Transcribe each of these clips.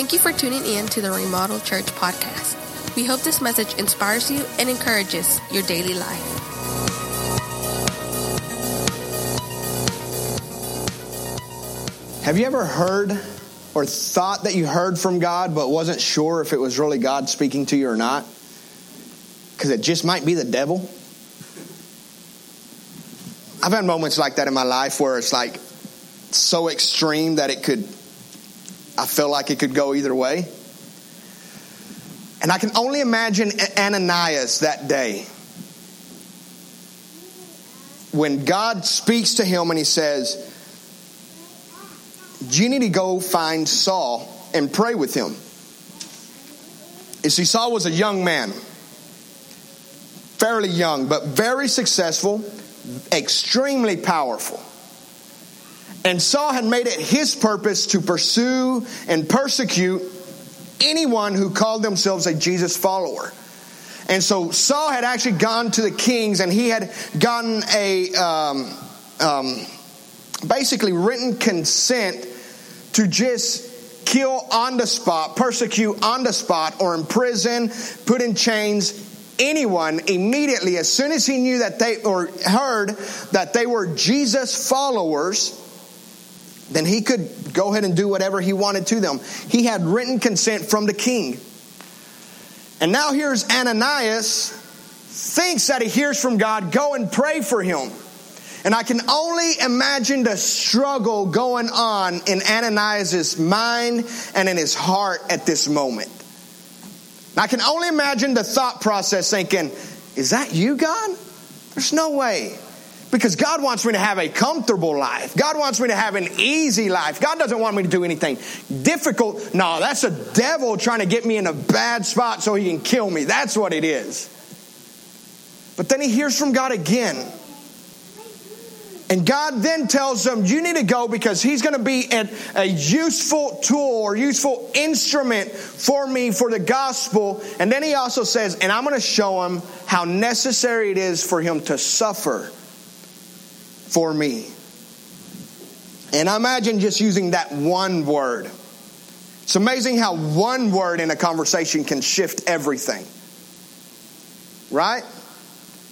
Thank you for tuning in to the Remodel Church podcast. We hope this message inspires you and encourages your daily life. Have you ever heard or thought that you heard from God but wasn't sure if it was really God speaking to you or not? Because it just might be the devil. I've had moments like that in my life where it's like so extreme that it could, I felt like it could go either way. And I can only imagine Ananias that day when God speaks to him and he says, You need to go find Saul and pray with him. You see, Saul was a young man, fairly young, but very successful, extremely powerful. And Saul had made it his purpose to pursue and persecute anyone who called themselves a Jesus follower. And so Saul had actually gone to the kings and he had gotten a um, um, basically written consent to just kill on the spot, persecute on the spot, or imprison, put in chains anyone immediately as soon as he knew that they or heard that they were Jesus followers then he could go ahead and do whatever he wanted to them. He had written consent from the king. And now here's Ananias, thinks that he hears from God, go and pray for him. And I can only imagine the struggle going on in Ananias' mind and in his heart at this moment. I can only imagine the thought process thinking, is that you, God? There's no way. Because God wants me to have a comfortable life. God wants me to have an easy life. God doesn't want me to do anything difficult. No, that's a devil trying to get me in a bad spot so he can kill me. That's what it is. But then he hears from God again. And God then tells him, You need to go because he's going to be a, a useful tool or useful instrument for me for the gospel. And then he also says, And I'm going to show him how necessary it is for him to suffer for me. And I imagine just using that one word. It's amazing how one word in a conversation can shift everything. Right?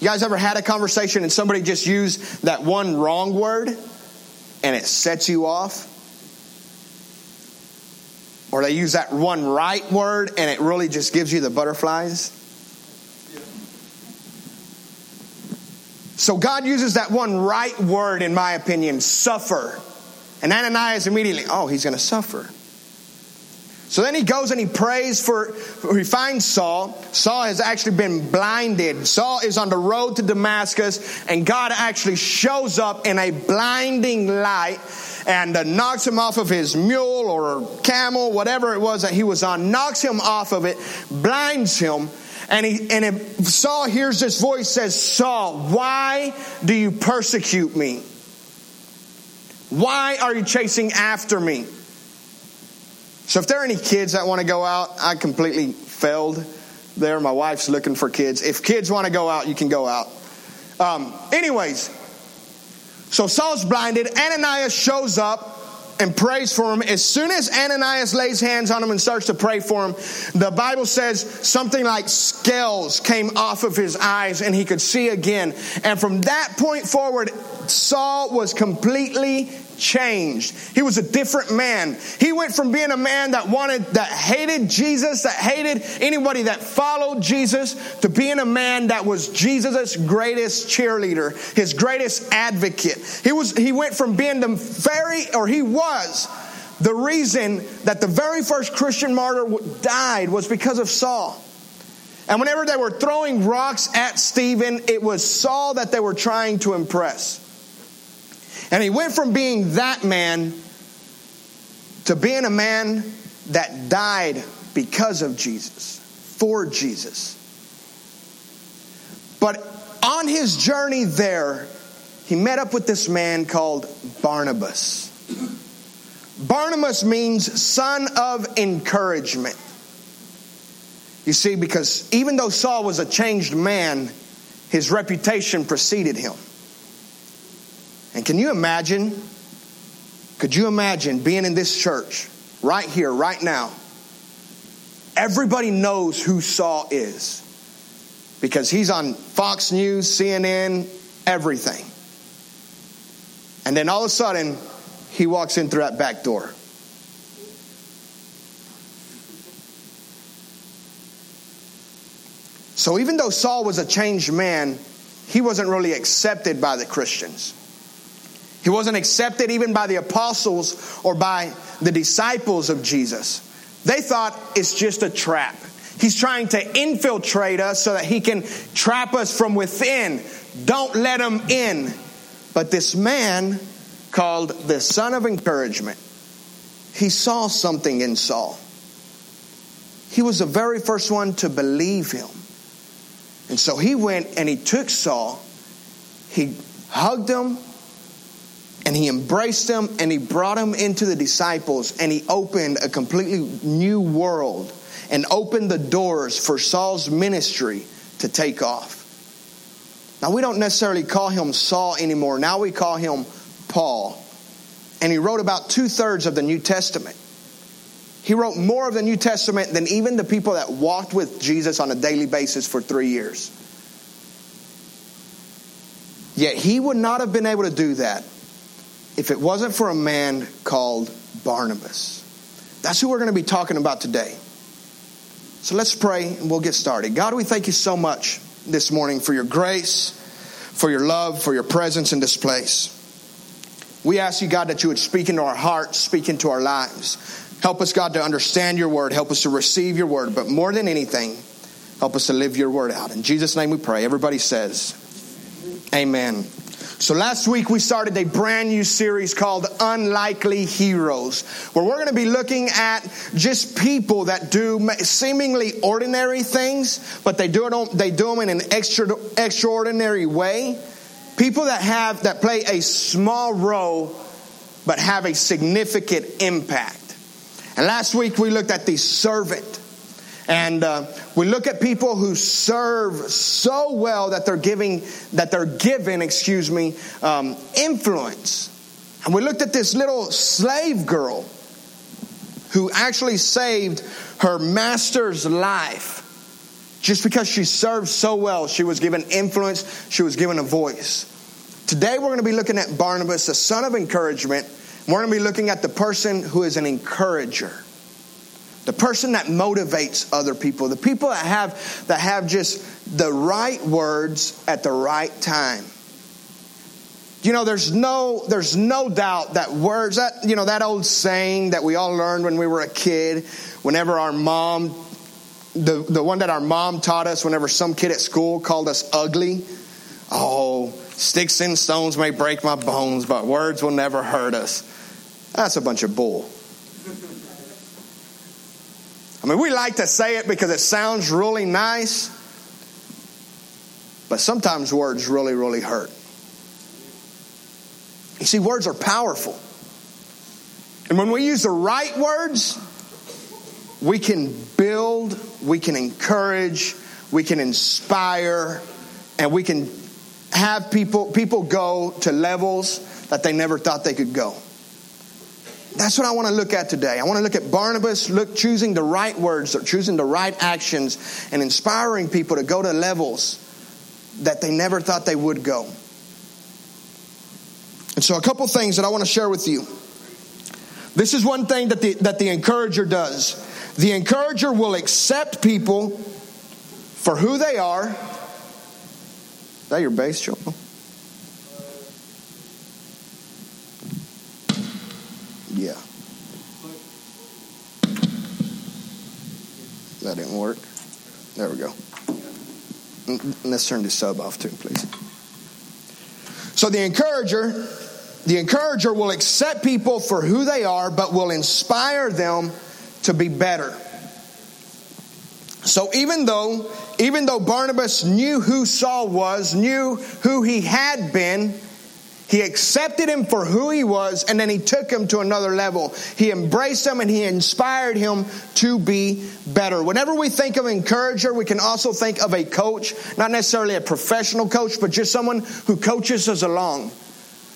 You guys ever had a conversation and somebody just used that one wrong word and it sets you off? Or they use that one right word and it really just gives you the butterflies? So God uses that one right word, in my opinion, suffer. And Ananias immediately, oh, he's going to suffer. So then he goes and he prays for, he finds Saul. Saul has actually been blinded. Saul is on the road to Damascus, and God actually shows up in a blinding light and uh, knocks him off of his mule or camel, whatever it was that he was on, knocks him off of it, blinds him. And he and Saul hears this voice says, Saul, why do you persecute me? Why are you chasing after me? So if there are any kids that want to go out, I completely failed there. My wife's looking for kids. If kids want to go out, you can go out. Um, anyways, so Saul's blinded. Ananias shows up and prays for him. As soon as Ananias lays hands on him and starts to pray for him, the Bible says something like scales came off of his eyes and he could see again. And from that point forward, Saul was completely changed. He was a different man. He went from being a man that wanted, that hated Jesus, that hated anybody that followed Jesus, to being a man that was Jesus' greatest cheerleader, his greatest advocate. He was, he went from being the very, or he was the reason that the very first Christian martyr died was because of Saul. And whenever they were throwing rocks at Stephen, it was Saul that they were trying to impress. And he went from being that man to being a man that died because of Jesus, for Jesus. But on his journey there, he met up with this man called Barnabas. Barnabas means son of encouragement. You see, because even though Saul was a changed man, his reputation preceded him. And can you imagine? Could you imagine being in this church right here, right now, everybody knows who Saul is because he's on Fox News, CNN, everything. And then all of a sudden, he walks in through that back door. So even though Saul was a changed man, he wasn't really accepted by the Christians. He wasn't accepted even by the apostles or by the disciples of Jesus. They thought it's just a trap. He's trying to infiltrate us so that he can trap us from within. Don't let him in. But this man called the son of encouragement, he saw something in Saul. He was the very first one to believe him. And so he went and he took Saul, he hugged him, and he embraced him, and he brought him into the disciples, and he opened a completely new world and opened the doors for Saul's ministry to take off. Now, we don't necessarily call him Saul anymore. Now we call him Paul. And he wrote about two thirds of the New Testament. He wrote more of the New Testament than even the people that walked with Jesus on a daily basis for three years. Yet he would not have been able to do that if it wasn't for a man called Barnabas. That's who we're going to be talking about today. So let's pray and we'll get started. God, we thank you so much this morning for your grace, for your love, for your presence in this place. We ask you, God, that you would speak into our hearts, speak into our lives. Help us, God, to understand your word. Help us to receive your word. But more than anything, help us to live your word out. In Jesus' name we pray. Everybody says, Amen. So last week we started a brand new series called Unlikely Heroes, where we're going to be looking at just people that do seemingly ordinary things, but they do it they do them in an extra, extraordinary way. People that have that play a small role but have a significant impact. And last week we looked at the servant and uh, we look at people who serve so well that they're giving, that they're given, excuse me, um, influence. And we looked at this little slave girl who actually saved her master's life just because she served so well. She was given influence, she was given a voice. Today we're going to be looking at Barnabas, the son of encouragement. We're going to be looking at the person who is an encourager the person that motivates other people, the people that have that have just the right words at the right time. You know, there's no there's no doubt that words that you know that old saying that we all learned when we were a kid, whenever our mom the, the one that our mom taught us whenever some kid at school called us ugly. Oh, sticks and stones may break my bones, but words will never hurt us. That's a bunch of bull. I mean, we like to say it because it sounds really nice, but sometimes words really, really hurt. You see, words are powerful. And when we use the right words, we can build, we can encourage, we can inspire, and we can have people people go to levels that they never thought they could go. That's what I want to look at today. I want to look at Barnabas look, choosing the right words, or choosing the right actions, and inspiring people to go to levels that they never thought they would go. And so, a couple things that I want to share with you. This is one thing that the, that the encourager does. The encourager will accept people for who they are. Is that your bass, Joel? Yeah. That didn't work. There we go. Let's turn the sub off too, please. So the encourager, the encourager will accept people for who they are, but will inspire them to be better. So even though, even though Barnabas knew who Saul was, knew who he had been, he accepted him for who he was, and then he took him to another level. He embraced him and he inspired him to be better. Whenever we think of encourager, we can also think of a coach, not necessarily a professional coach, but just someone who coaches us along,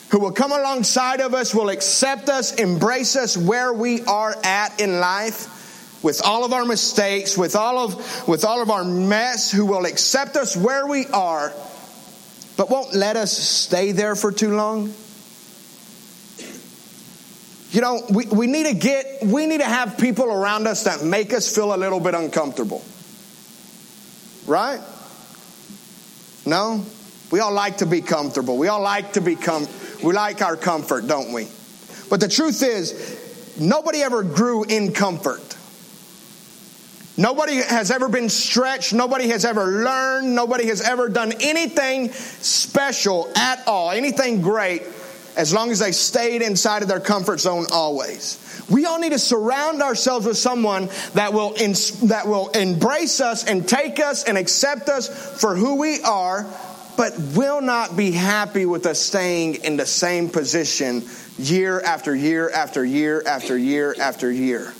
who will come alongside of us, will accept us, embrace us where we are at in life, with all of our mistakes, with all of, with all of our mess, who will accept us where we are, but won't let us stay there for too long? You know, we, we need to get, we need to have people around us that make us feel a little bit uncomfortable. Right? No? We all like to be comfortable. We all like to be com- we like our comfort, don't we? But the truth is, nobody ever grew in comfort. Nobody has ever been stretched. Nobody has ever learned. Nobody has ever done anything special at all, anything great, as long as they stayed inside of their comfort zone always. We all need to surround ourselves with someone that will, that will embrace us and take us and accept us for who we are, but will not be happy with us staying in the same position year after year after year after year after year.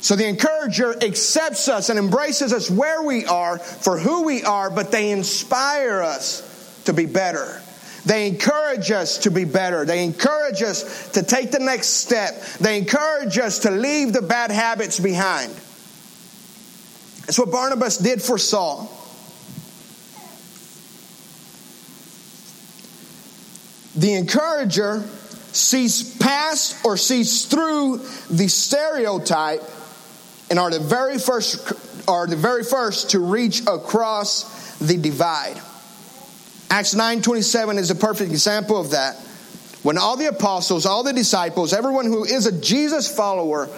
So the encourager accepts us and embraces us where we are for who we are, but they inspire us to be better. They encourage us to be better. They encourage us to take the next step. They encourage us to leave the bad habits behind. That's what Barnabas did for Saul. The encourager sees past or sees through the stereotype and are the very first are the very first to reach across the divide. Acts 9:27 is a perfect example of that. When all the apostles, all the disciples, everyone who is a Jesus follower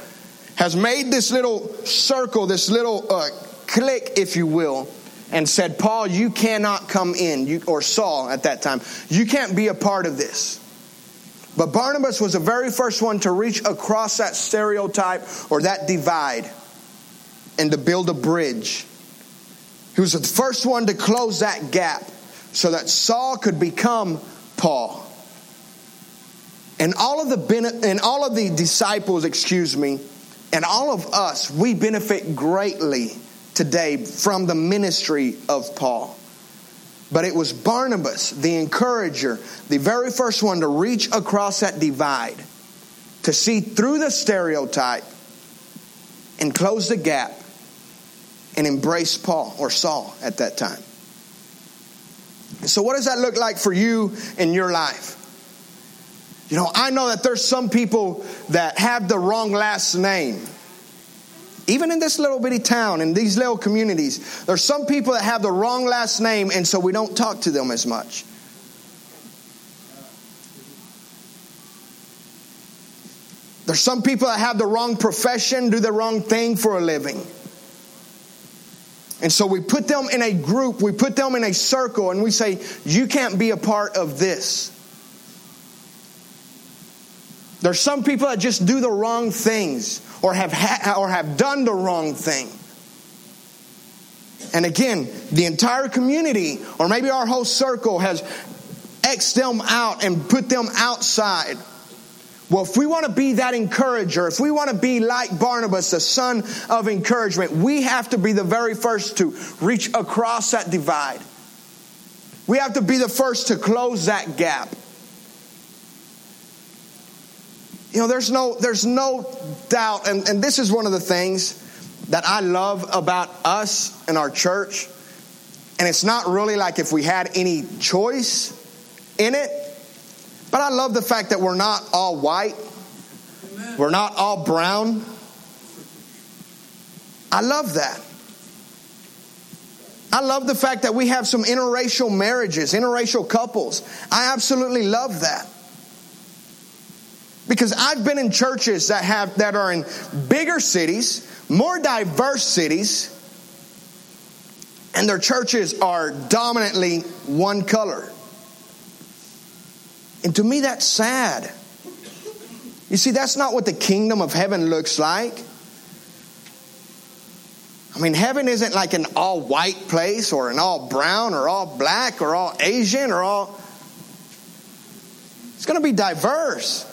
has made this little circle, this little uh, clique, if you will, and said, Paul, you cannot come in, you, or Saul at that time, you can't be a part of this. But Barnabas was the very first one to reach across that stereotype or that divide and to build a bridge. He was the first one to close that gap so that Saul could become Paul. And all of the and all of the disciples, excuse me, and all of us, we benefit greatly today from the ministry of Paul. But it was Barnabas, the encourager, the very first one to reach across that divide, to see through the stereotype and close the gap and embrace Paul or Saul at that time. So, what does that look like for you in your life? You know, I know that there's some people that have the wrong last name. Even in this little bitty town, in these little communities, there's some people that have the wrong last name, and so we don't talk to them as much. There's some people that have the wrong profession, do the wrong thing for a living. And so we put them in a group, we put them in a circle, and we say, You can't be a part of this. There's some people that just do the wrong things or have, ha- or have done the wrong thing. And again, the entire community, or maybe our whole circle, has X'd them out and put them outside. Well, if we want to be that encourager, if we want to be like Barnabas, the son of encouragement, we have to be the very first to reach across that divide. We have to be the first to close that gap. You know, there's no, there's no doubt, and, and this is one of the things that I love about us and our church. And it's not really like if we had any choice in it, but I love the fact that we're not all white, Amen. we're not all brown. I love that. I love the fact that we have some interracial marriages, interracial couples. I absolutely love that. Because I've been in churches that have that are in bigger cities, more diverse cities, and their churches are dominantly one color. And to me that's sad. You see, that's not what the kingdom of heaven looks like. I mean, heaven isn't like an all white place or an all brown or all black or all Asian or all. It's going to be diverse.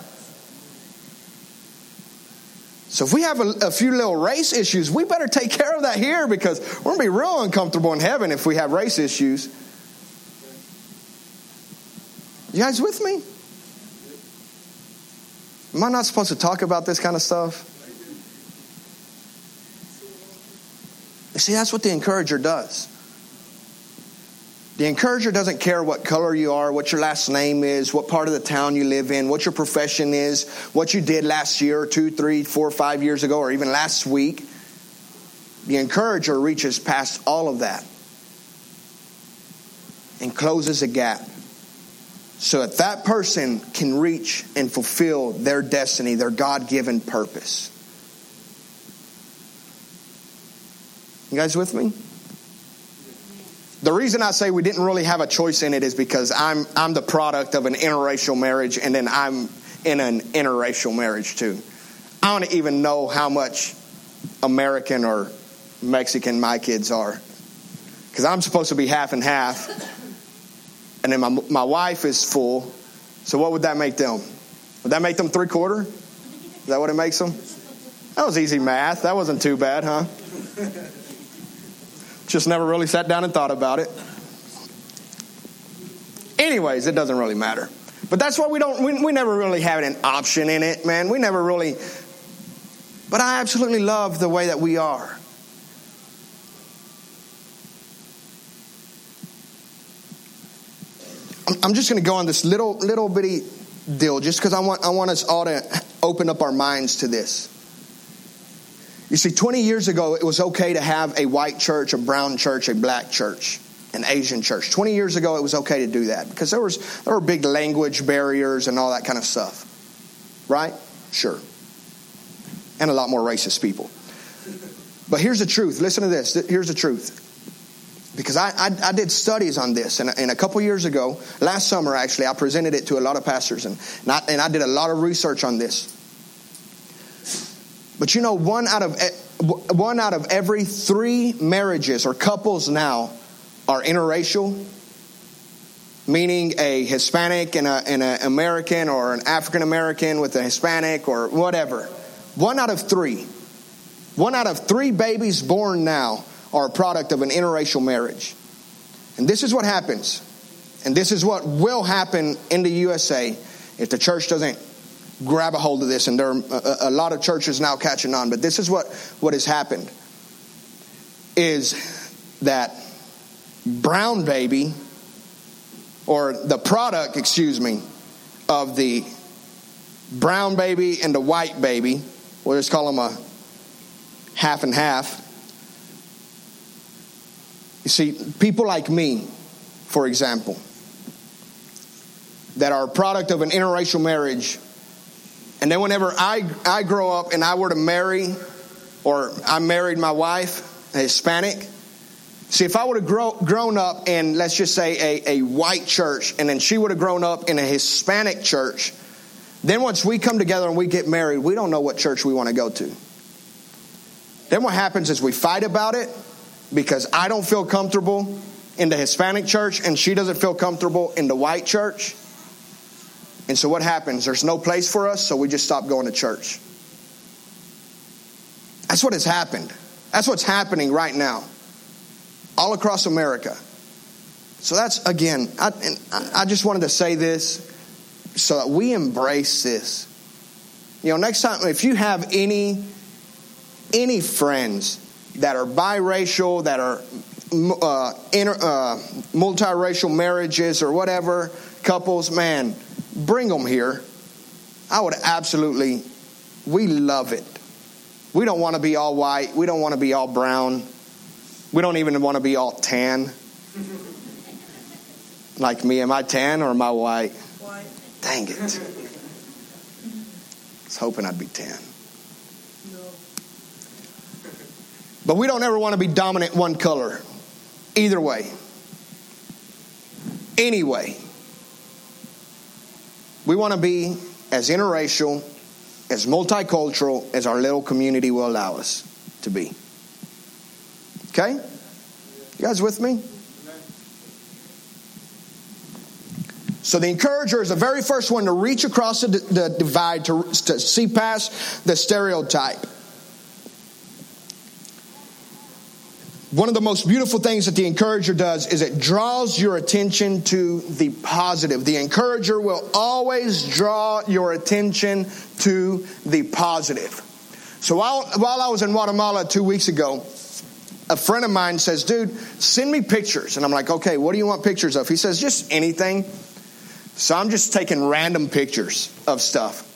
So if we have a, a, few little race issues, we better take care of that here because we're going to be real uncomfortable in heaven if we have race issues. You guys with me? Am I not supposed to talk about this kind of stuff? See, that's what the encourager does. The encourager doesn't care what color you are, what your last name is, what part of the town you live in, what your profession is, what you did last year, two, three, four, five years ago, or even last week. The encourager reaches past all of that and closes a gap so that that person can reach and fulfill their destiny, their God given purpose. You guys with me? The reason I say we didn't really have a choice in it is because I'm I'm the product of an interracial marriage and then I'm in an interracial marriage too. I don't even know how much American or Mexican my kids are. Because I'm supposed to be half and half. And then my, my wife is full. So what would that make them? Would that make them three quarter? Is that what it makes them? That was easy math. That wasn't too bad, huh? Just never really sat down and thought about it. Anyways, it doesn't really matter. But that's why we don't, we, we never really have an option in it, man. We never really, but I absolutely love the way that we are. I'm just going to go on this little, little bitty deal just because I want, I want us all to open up our minds to this. You see, 20 years ago, it was okay to have a white church, a brown church, a black church, an Asian church. 20 years ago, it was okay to do that because there, was, there were big language barriers and all that kind of stuff. Right? Sure. And a lot more racist people. But here's the truth. Listen to this. Here's the truth. Because I, I, I did studies on this, and, and, a couple years ago, last summer actually, I presented it to a lot of pastors, and, I, and I did a lot of research on this. But you know, one out of one out of every three marriages or couples now are interracial, meaning a Hispanic and an American or an African American with a Hispanic or whatever. One out of three. One out of three babies born now are a product of an interracial marriage. And this is what happens. And this is what will happen in the USA if the church doesn't grab a hold of this, and there are a, a lot of churches now catching on. But this is what, what has happened is that brown baby, or the product, excuse me, of the brown baby and the white baby, we'll just call them a half and half. You see, people like me, for example, that are a product of an interracial marriage and then whenever I, I grow up and I were to marry, or I married my wife, a Hispanic, see, if I would have grow, grown up in, let's just say, a, a white church, and then she would have grown up in a Hispanic church, then once we come together and we get married, we don't know what church we want to go to. Then what happens is we fight about it because I don't feel comfortable in the Hispanic church and she doesn't feel comfortable in the white church. And so what happens? There's no place for us, so we just stop going to church. That's what has happened. That's what's happening right now, all across America. So that's, again, I, I just wanted to say this so that we embrace this. You know, next time, if you have any any friends that are biracial, that are uh, inter, uh, multiracial marriages or whatever, couples, man, bring them here. I would absolutely, we love it. We don't want to be all white. We don't want to be all brown. We don't even want to be all tan. Like me, am I tan or am I white? White. Dang it. I was hoping I'd be tan. No. But we don't ever want to be dominant one color. Either way. Anyway. We want to be as interracial, as multicultural as our little community will allow us to be. Okay? You guys with me? So the encourager is the very first one to reach across the, the divide to, to see past the stereotype. One of the most beautiful things that the encourager does is it draws your attention to the positive. The encourager will always draw your attention to the positive. So while, while I was in Guatemala two weeks ago, a friend of mine says, dude, send me pictures. And I'm like, okay, what do you want pictures of? He says, just anything. So I'm just taking random pictures of stuff.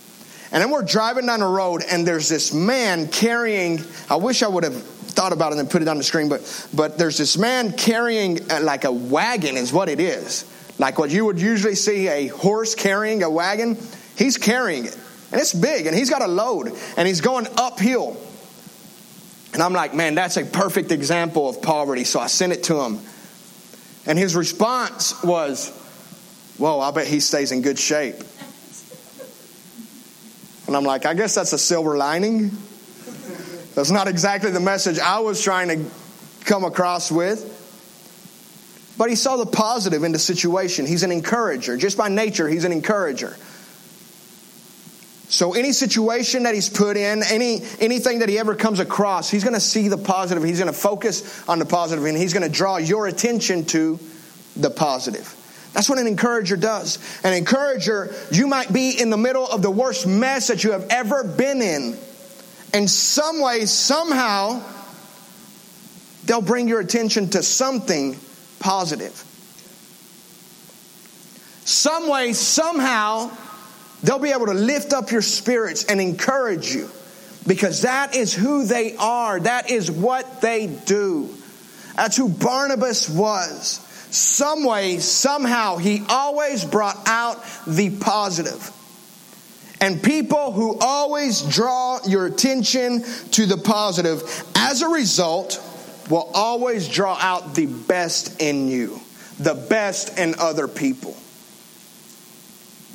And then we're driving down the road, and there's this man carrying, I wish I would have thought about it and put it on the screen, but, but there's this man carrying uh, like a wagon, is what it is. Like what you would usually see a horse carrying a wagon. He's carrying it. And it's big, and he's got a load, and he's going uphill. And I'm like, man, that's a perfect example of poverty. So I sent it to him. And his response was, whoa, I bet he stays in good shape. And I'm like, I guess that's a silver lining. That's not exactly the message I was trying to come across with. But he saw the positive in the situation. He's an encourager. Just by nature, he's an encourager. So any situation that he's put in, any anything that he ever comes across, he's going to see the positive. He's going to focus on the positive, and he's going to draw your attention to the positive. That's what an encourager does. An encourager, you might be in the middle of the worst mess that you have ever been in. In some way, somehow, they'll bring your attention to something positive. Some way, somehow, they'll be able to lift up your spirits and encourage you because that is who they are. That is what they do. That's who Barnabas was. Some way, somehow, he always brought out the positive. And people who always draw your attention to the positive, as a result, will always draw out the best in you, the best in other people.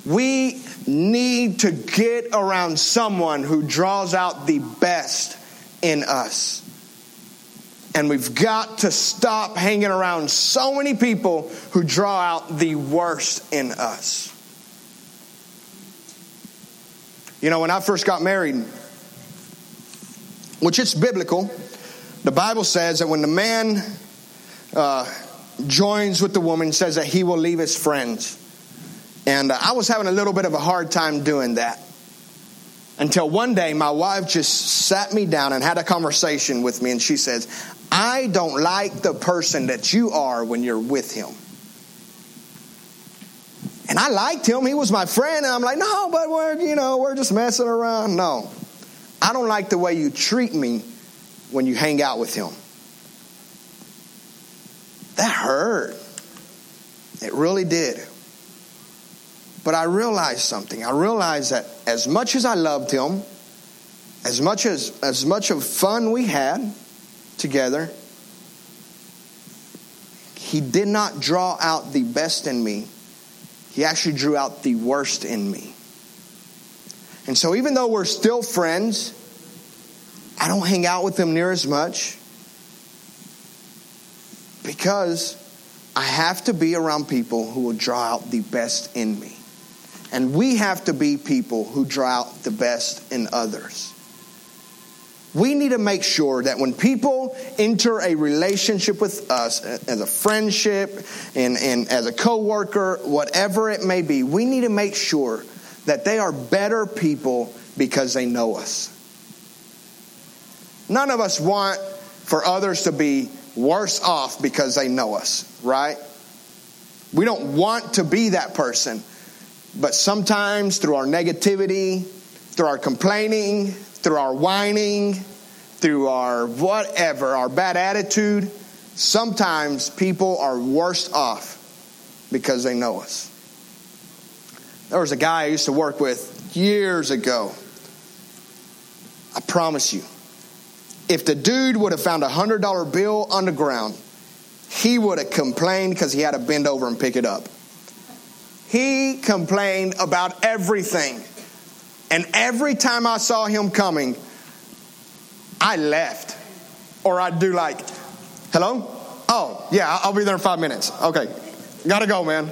We need to get around someone who draws out the best in us. And we've got to stop hanging around so many people who draw out the worst in us. You know, when I first got married, which it's biblical, the Bible says that when the man uh, joins with the woman, says that he will leave his friends. And uh, I was having a little bit of a hard time doing that. Until one day, my wife just sat me down and had a conversation with me, and she says, I don't like the person that you are when you're with him. And I liked him. He was my friend. And I'm like, no, but we're, you know, we're just messing around. No. I don't like the way you treat me when you hang out with him. That hurt. It really did. But I realized something. I realized that as much as I loved him, as much as as much of fun we had together, he did not draw out the best in me. He actually drew out the worst in me. And so even though we're still friends, I don't hang out with him near as much because I have to be around people who will draw out the best in me. And we have to be people who draw out the best in others. We need to make sure that when people enter a relationship with us as a friendship and, and as a coworker, whatever it may be, we need to make sure that they are better people because they know us. None of us want for others to be worse off because they know us, right? We don't want to be that person. But sometimes through our negativity, through our complaining, through our whining, through our whatever, our bad attitude, sometimes people are worse off because they know us. There was a guy I used to work with years ago. I promise you, if the dude would have found a $100 bill on the ground, he would have complained because he had to bend over and pick it up. He complained about everything. And every time I saw him coming, I left. Or I'd do like, hello? Oh, yeah, I'll be there in five minutes. Okay, gotta go, man.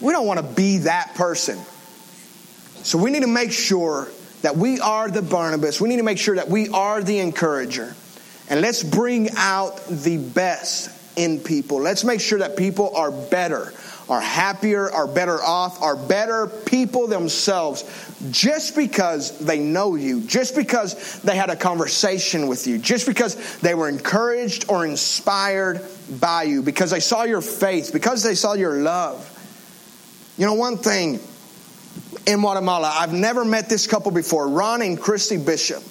We don't want to be that person. So we need to make sure that we are the Barnabas. We need to make sure that we are the encourager. And let's bring out the best in people. Let's make sure that people are better, are happier, are better off, are better people themselves just because they know you, just because they had a conversation with you, just because they were encouraged or inspired by you, because they saw your faith, because they saw your love. You know, one thing in Guatemala, I've never met this couple before, Ron and Christy Bishop.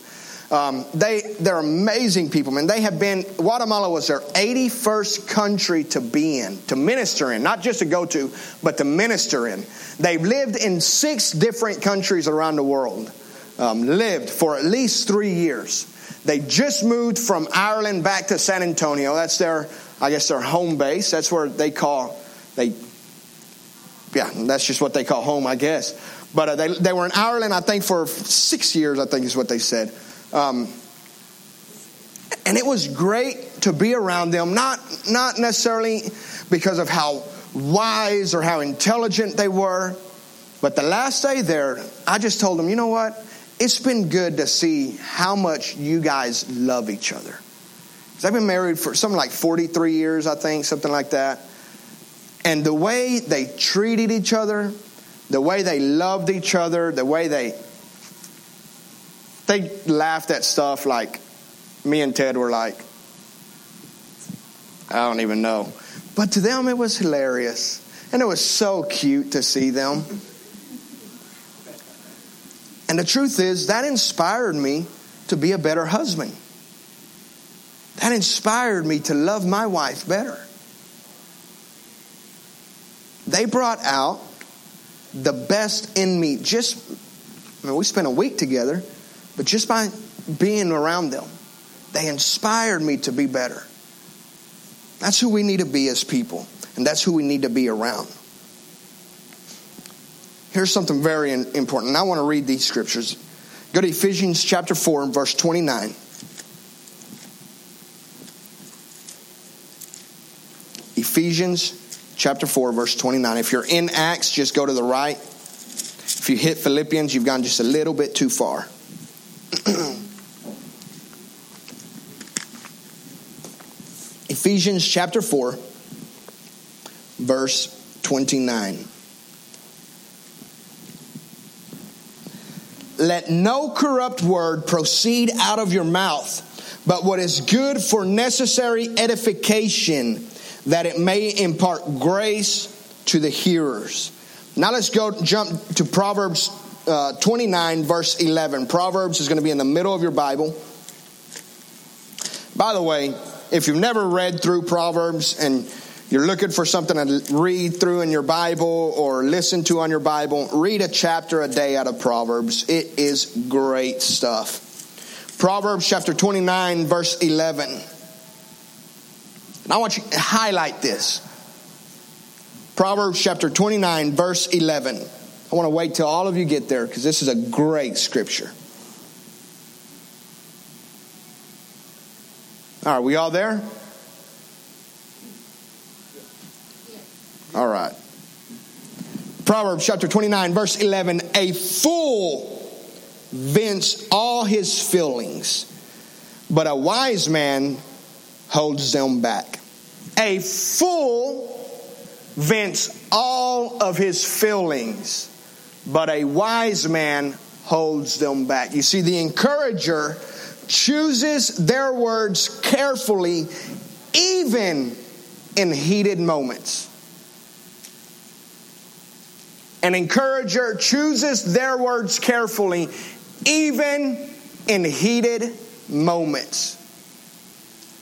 Um, they they're amazing people, man. They have been Guatemala was their 81st country to be in, to minister in, not just to go to, but to minister in. They've lived in six different countries around the world, um, lived for at least three years. They just moved from Ireland back to San Antonio. That's their, I guess, their home base. That's where they call they. Yeah, that's just what they call home, I guess. But uh, they they were in Ireland, I think, for six years. I think is what they said. Um, and it was great to be around them, not, not necessarily because of how wise or how intelligent they were, but the last day there, I just told them, you know what? It's been good to see how much you guys love each other. Because I've been married for something like 43 years, I think, something like that. And the way they treated each other, the way they loved each other, the way they they laughed at stuff like me and Ted were like, I don't even know. But to them, it was hilarious. And it was so cute to see them. And the truth is, that inspired me to be a better husband. That inspired me to love my wife better. They brought out the best in me. Just, I mean, we spent a week together, but just by being around them, they inspired me to be better. That's who we need to be as people, and that's who we need to be around. Here's something very important. I want to read these scriptures. Go to Ephesians chapter 4 and verse 29. Ephesians chapter 4, verse 29. If you're in Acts, just go to the right. If you hit Philippians, you've gone just a little bit too far. Ephesians chapter 4, verse 29. Let no corrupt word proceed out of your mouth, but what is good for necessary edification, that it may impart grace to the hearers. Now let's go jump to Proverbs uh, 29, verse 11. Proverbs is going to be in the middle of your Bible. By the way, if you've never read through Proverbs and you're looking for something to read through in your Bible or listen to on your Bible, read a chapter a day out of Proverbs. It is great stuff. Proverbs chapter 29, verse 11. And I want you to highlight this. Proverbs chapter 29, verse 11. I want to wait till all of you get there because this is a great scripture. All right, we all there? All right. Proverbs chapter 29, verse 11 A fool vents all his feelings, but a wise man holds them back. A fool vents all of his feelings, but a wise man holds them back. You see, the encourager chooses their words carefully, even in heated moments. An encourager chooses their words carefully, even in heated moments.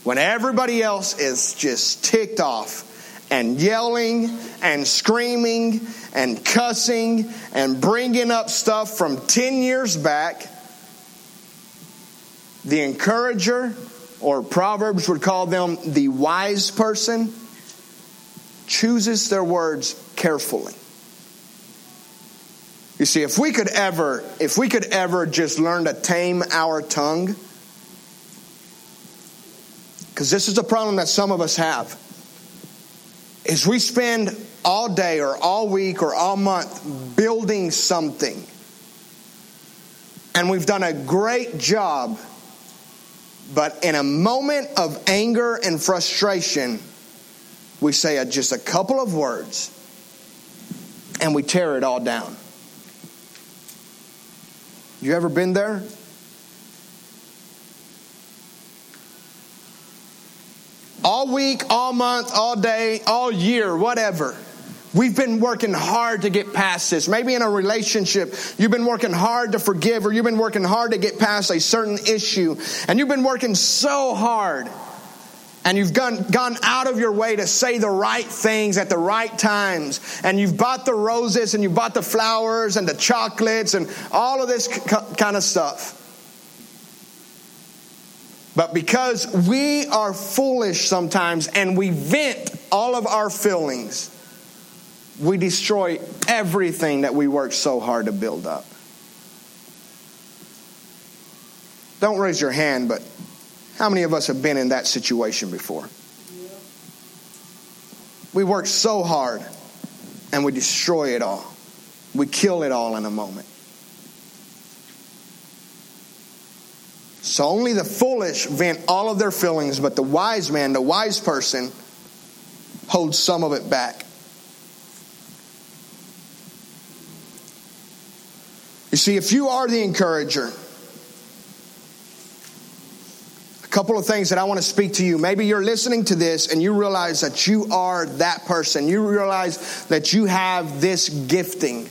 When everybody else is just ticked off and yelling and screaming and cussing and bringing up stuff from 10 years back. The encourager, or Proverbs would call them the wise person, chooses their words carefully. You see, if we could ever, if we could ever just learn to tame our tongue, because this is a problem that some of us have is we spend all day or all week or all month building something. And we've done a great job, but in a moment of anger and frustration, we say just a couple of words and we tear it all down. You ever been there? All week, all month, all day, all year, whatever. We've been working hard to get past this. Maybe in a relationship, you've been working hard to forgive, or you've been working hard to get past a certain issue, and you've been working so hard and you've gone, gone out of your way to say the right things at the right times, and you've bought the roses and you bought the flowers and the chocolates and all of this kind of stuff. But because we are foolish sometimes and we vent all of our feelings, we destroy everything that we worked so hard to build up. Don't raise your hand, but how many of us have been in that situation before? We work so hard and we destroy it all. We kill it all in a moment. So only the foolish vent all of their feelings, but the wise man, the wise person, holds some of it back. You see, if you are the encourager, a couple of things that I want to speak to you. Maybe you're listening to this and you realize that you are that person. You realize that you have this gifting.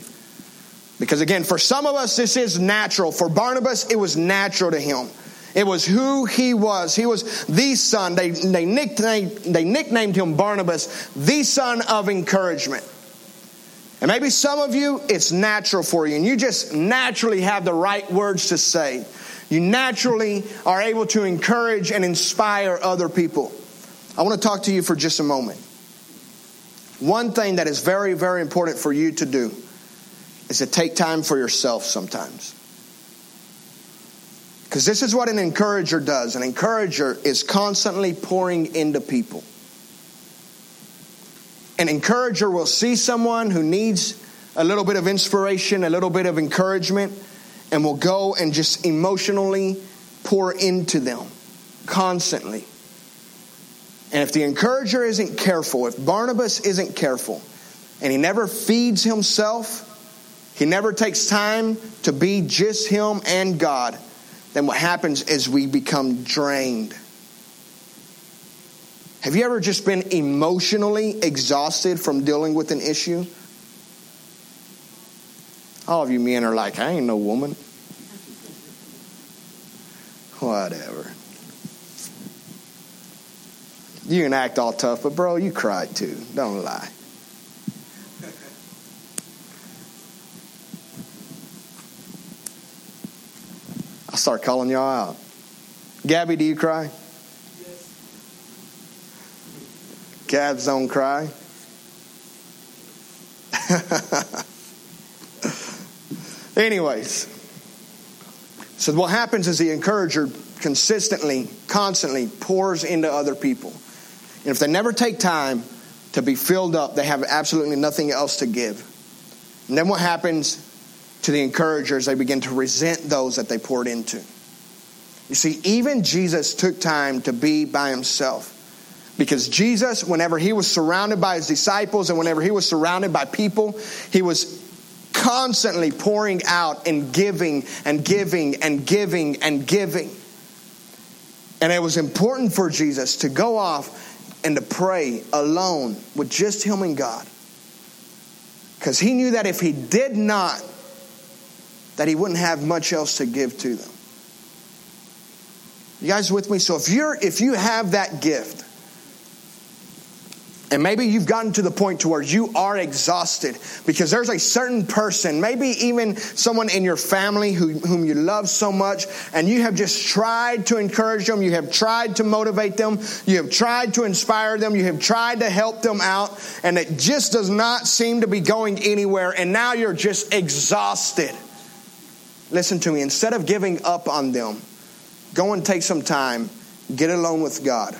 Because again, for some of us, this is natural. For Barnabas, it was natural to him. It was who he was. He was the son. They, they, nicknamed, they nicknamed him Barnabas, the son of encouragement. And maybe some of you, it's natural for you, and you just naturally have the right words to say you naturally are able to encourage and inspire other people. I want to talk to you for just a moment. One thing that is very, very important for you to do is to take time for yourself sometimes. Because this is what an encourager does. An encourager is constantly pouring into people. An encourager will see someone who needs a little bit of inspiration, a little bit of encouragement, and will go and just emotionally pour into them constantly. And if the encourager isn't careful, if Barnabas isn't careful, and he never feeds himself, he never takes time to be just him and God, then what happens is we become drained. Have you ever just been emotionally exhausted from dealing with an issue? All of you men are like, I ain't no woman. Whatever. You can act all tough, but bro, you cried too. Don't lie. I'll start calling y'all out. Gabby, do you cry? Yes. Gabs don't cry. Anyways, so what happens is the encourager consistently, constantly pours into other people. And if they never take time to be filled up, they have absolutely nothing else to give. And then what happens to the encouragers? They begin to resent those that they poured into. You see, even Jesus took time to be by himself. Because Jesus, whenever he was surrounded by his disciples and whenever he was surrounded by people, he was constantly pouring out and giving and giving and giving and giving. And it was important for Jesus to go off and to pray alone with just him and God. Because he knew that if he did not, that he wouldn't have much else to give to them. You guys with me? So if you're if you have that gift, and maybe you've gotten to the point to where you are exhausted because there's a certain person, maybe even someone in your family who, whom you love so much, and you have just tried to encourage them, you have tried to motivate them, you have tried to inspire them, you have tried to help them out, and it just does not seem to be going anywhere, and now you're just exhausted. Listen to me, instead of giving up on them, go and take some time, get alone with God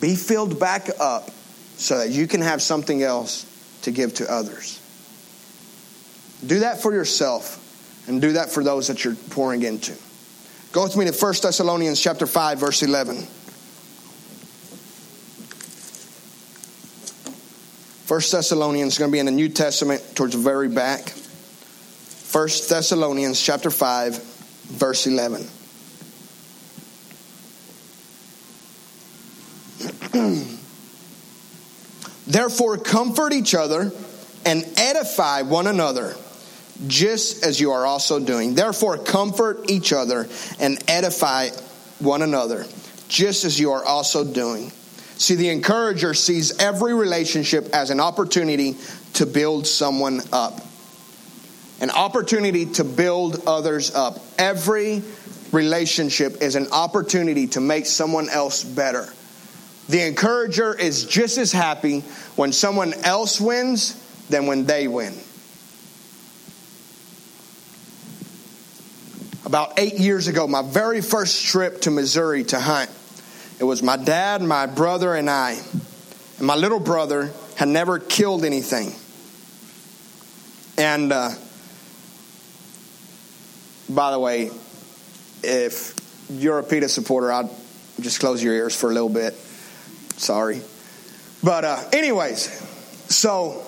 be filled back up so that you can have something else to give to others. Do that for yourself and do that for those that you're pouring into. Go with me to 1 Thessalonians chapter 5 verse 11. First Thessalonians is going to be in the New Testament towards the very back. First Thessalonians chapter 5, verse 11. Therefore, comfort each other and edify one another, just as you are also doing. Therefore, comfort each other and edify one another, just as you are also doing. See, the encourager sees every relationship as an opportunity to build someone up, an opportunity to build others up. Every relationship is an opportunity to make someone else better. The encourager is just as happy when someone else wins than when they win. About eight years ago, my very first trip to Missouri to hunt, it was my dad, my brother, and I. And my little brother had never killed anything. And uh, by the way, if you're a PETA supporter, I'd just close your ears for a little bit. Sorry. But uh, anyways, so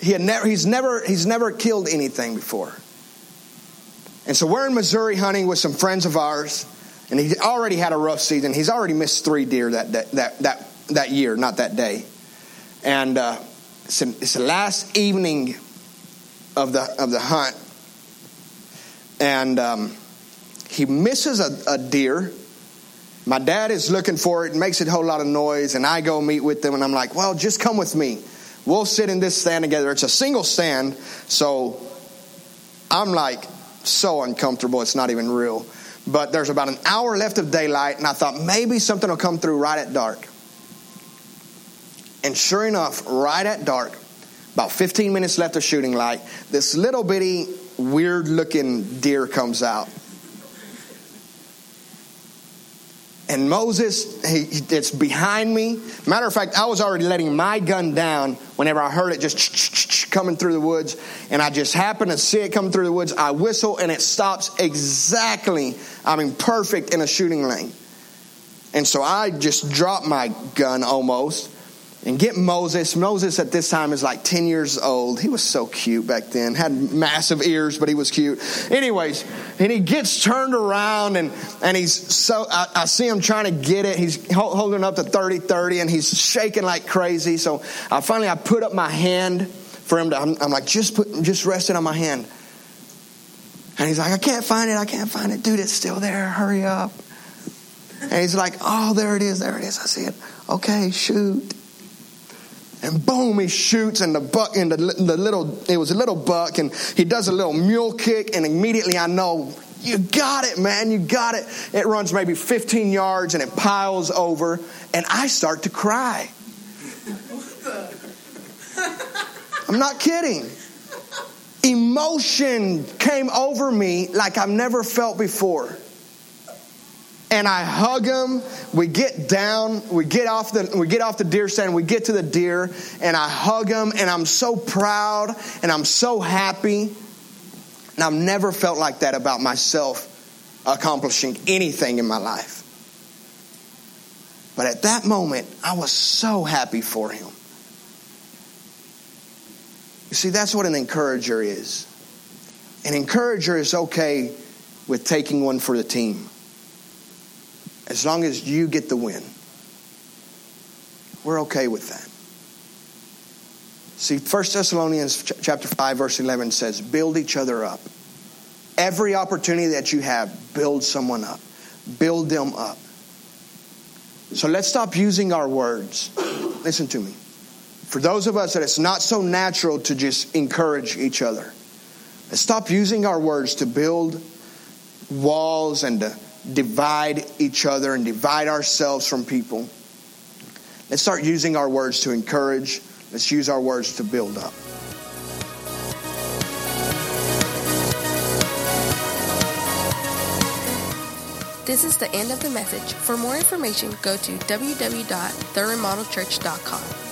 he had never he's never he's never killed anything before. And so we're in Missouri hunting with some friends of ours, and he already had a rough season. He's already missed three deer that that that that, that year, not that day. And uh, it's, it's the last evening of the of the hunt, and um, he misses a, a deer my dad is looking for it, makes it a whole lot of noise, and I go meet with them, and I'm like, well, just come with me. We'll sit in this stand together. It's a single stand, so I'm like so uncomfortable, it's not even real. But there's about an hour left of daylight, and I thought maybe something will come through right at dark. And sure enough, right at dark, about 15 minutes left of shooting light, this little bitty, weird looking deer comes out. and Moses, he, it's behind me. Matter of fact, I was already letting my gun down whenever I heard it just coming through the woods, and I just happened to see it coming through the woods. I whistle, and it stops exactly, I mean, perfect in a shooting lane. And so I just dropped my gun almost and get Moses. Moses at this time is like 10 years old. He was so cute back then. Had massive ears, but he was cute. Anyways, and he gets turned around and, and he's so, I, I see him trying to get it. He's holding up to 30 30 and he's shaking like crazy. So I finally, I put up my hand for him to, I'm, I'm like, just put, just rest it on my hand. And he's like, I can't find it. I can't find it. Dude, it's still there. Hurry up. And he's like, oh, there it is. There it is. I see it. Okay, shoot and boom, he shoots, and the buck, and the, the little, it was a little buck, and he does a little mule kick, and immediately I know, you got it, man, you got it. It runs maybe 15 yards, and it piles over, and I start to cry. I'm not kidding. Emotion came over me like I've never felt before and I hug him. We get down, we get off the we get off the deer stand, we get to the deer, and I hug him, and I'm so proud and I'm so happy. And I've never felt like that about myself accomplishing anything in my life. But at that moment, I was so happy for him. You see, that's what an encourager is. An encourager is okay with taking one for the team as long as you get the win. We're okay with that. See, 1 Thessalonians chapter 5, verse 11 says, build each other up. Every opportunity that you have, build someone up. Build them up. So let's stop using our words. Listen to me. For those of us that it's not so natural to just encourage each other, let's stop using our words to build walls and to divide each other and divide ourselves from people. Let's start using our words to encourage. Let's use our words to build up. This is the end of the message. For more information, go to www.theremodelchurch.com.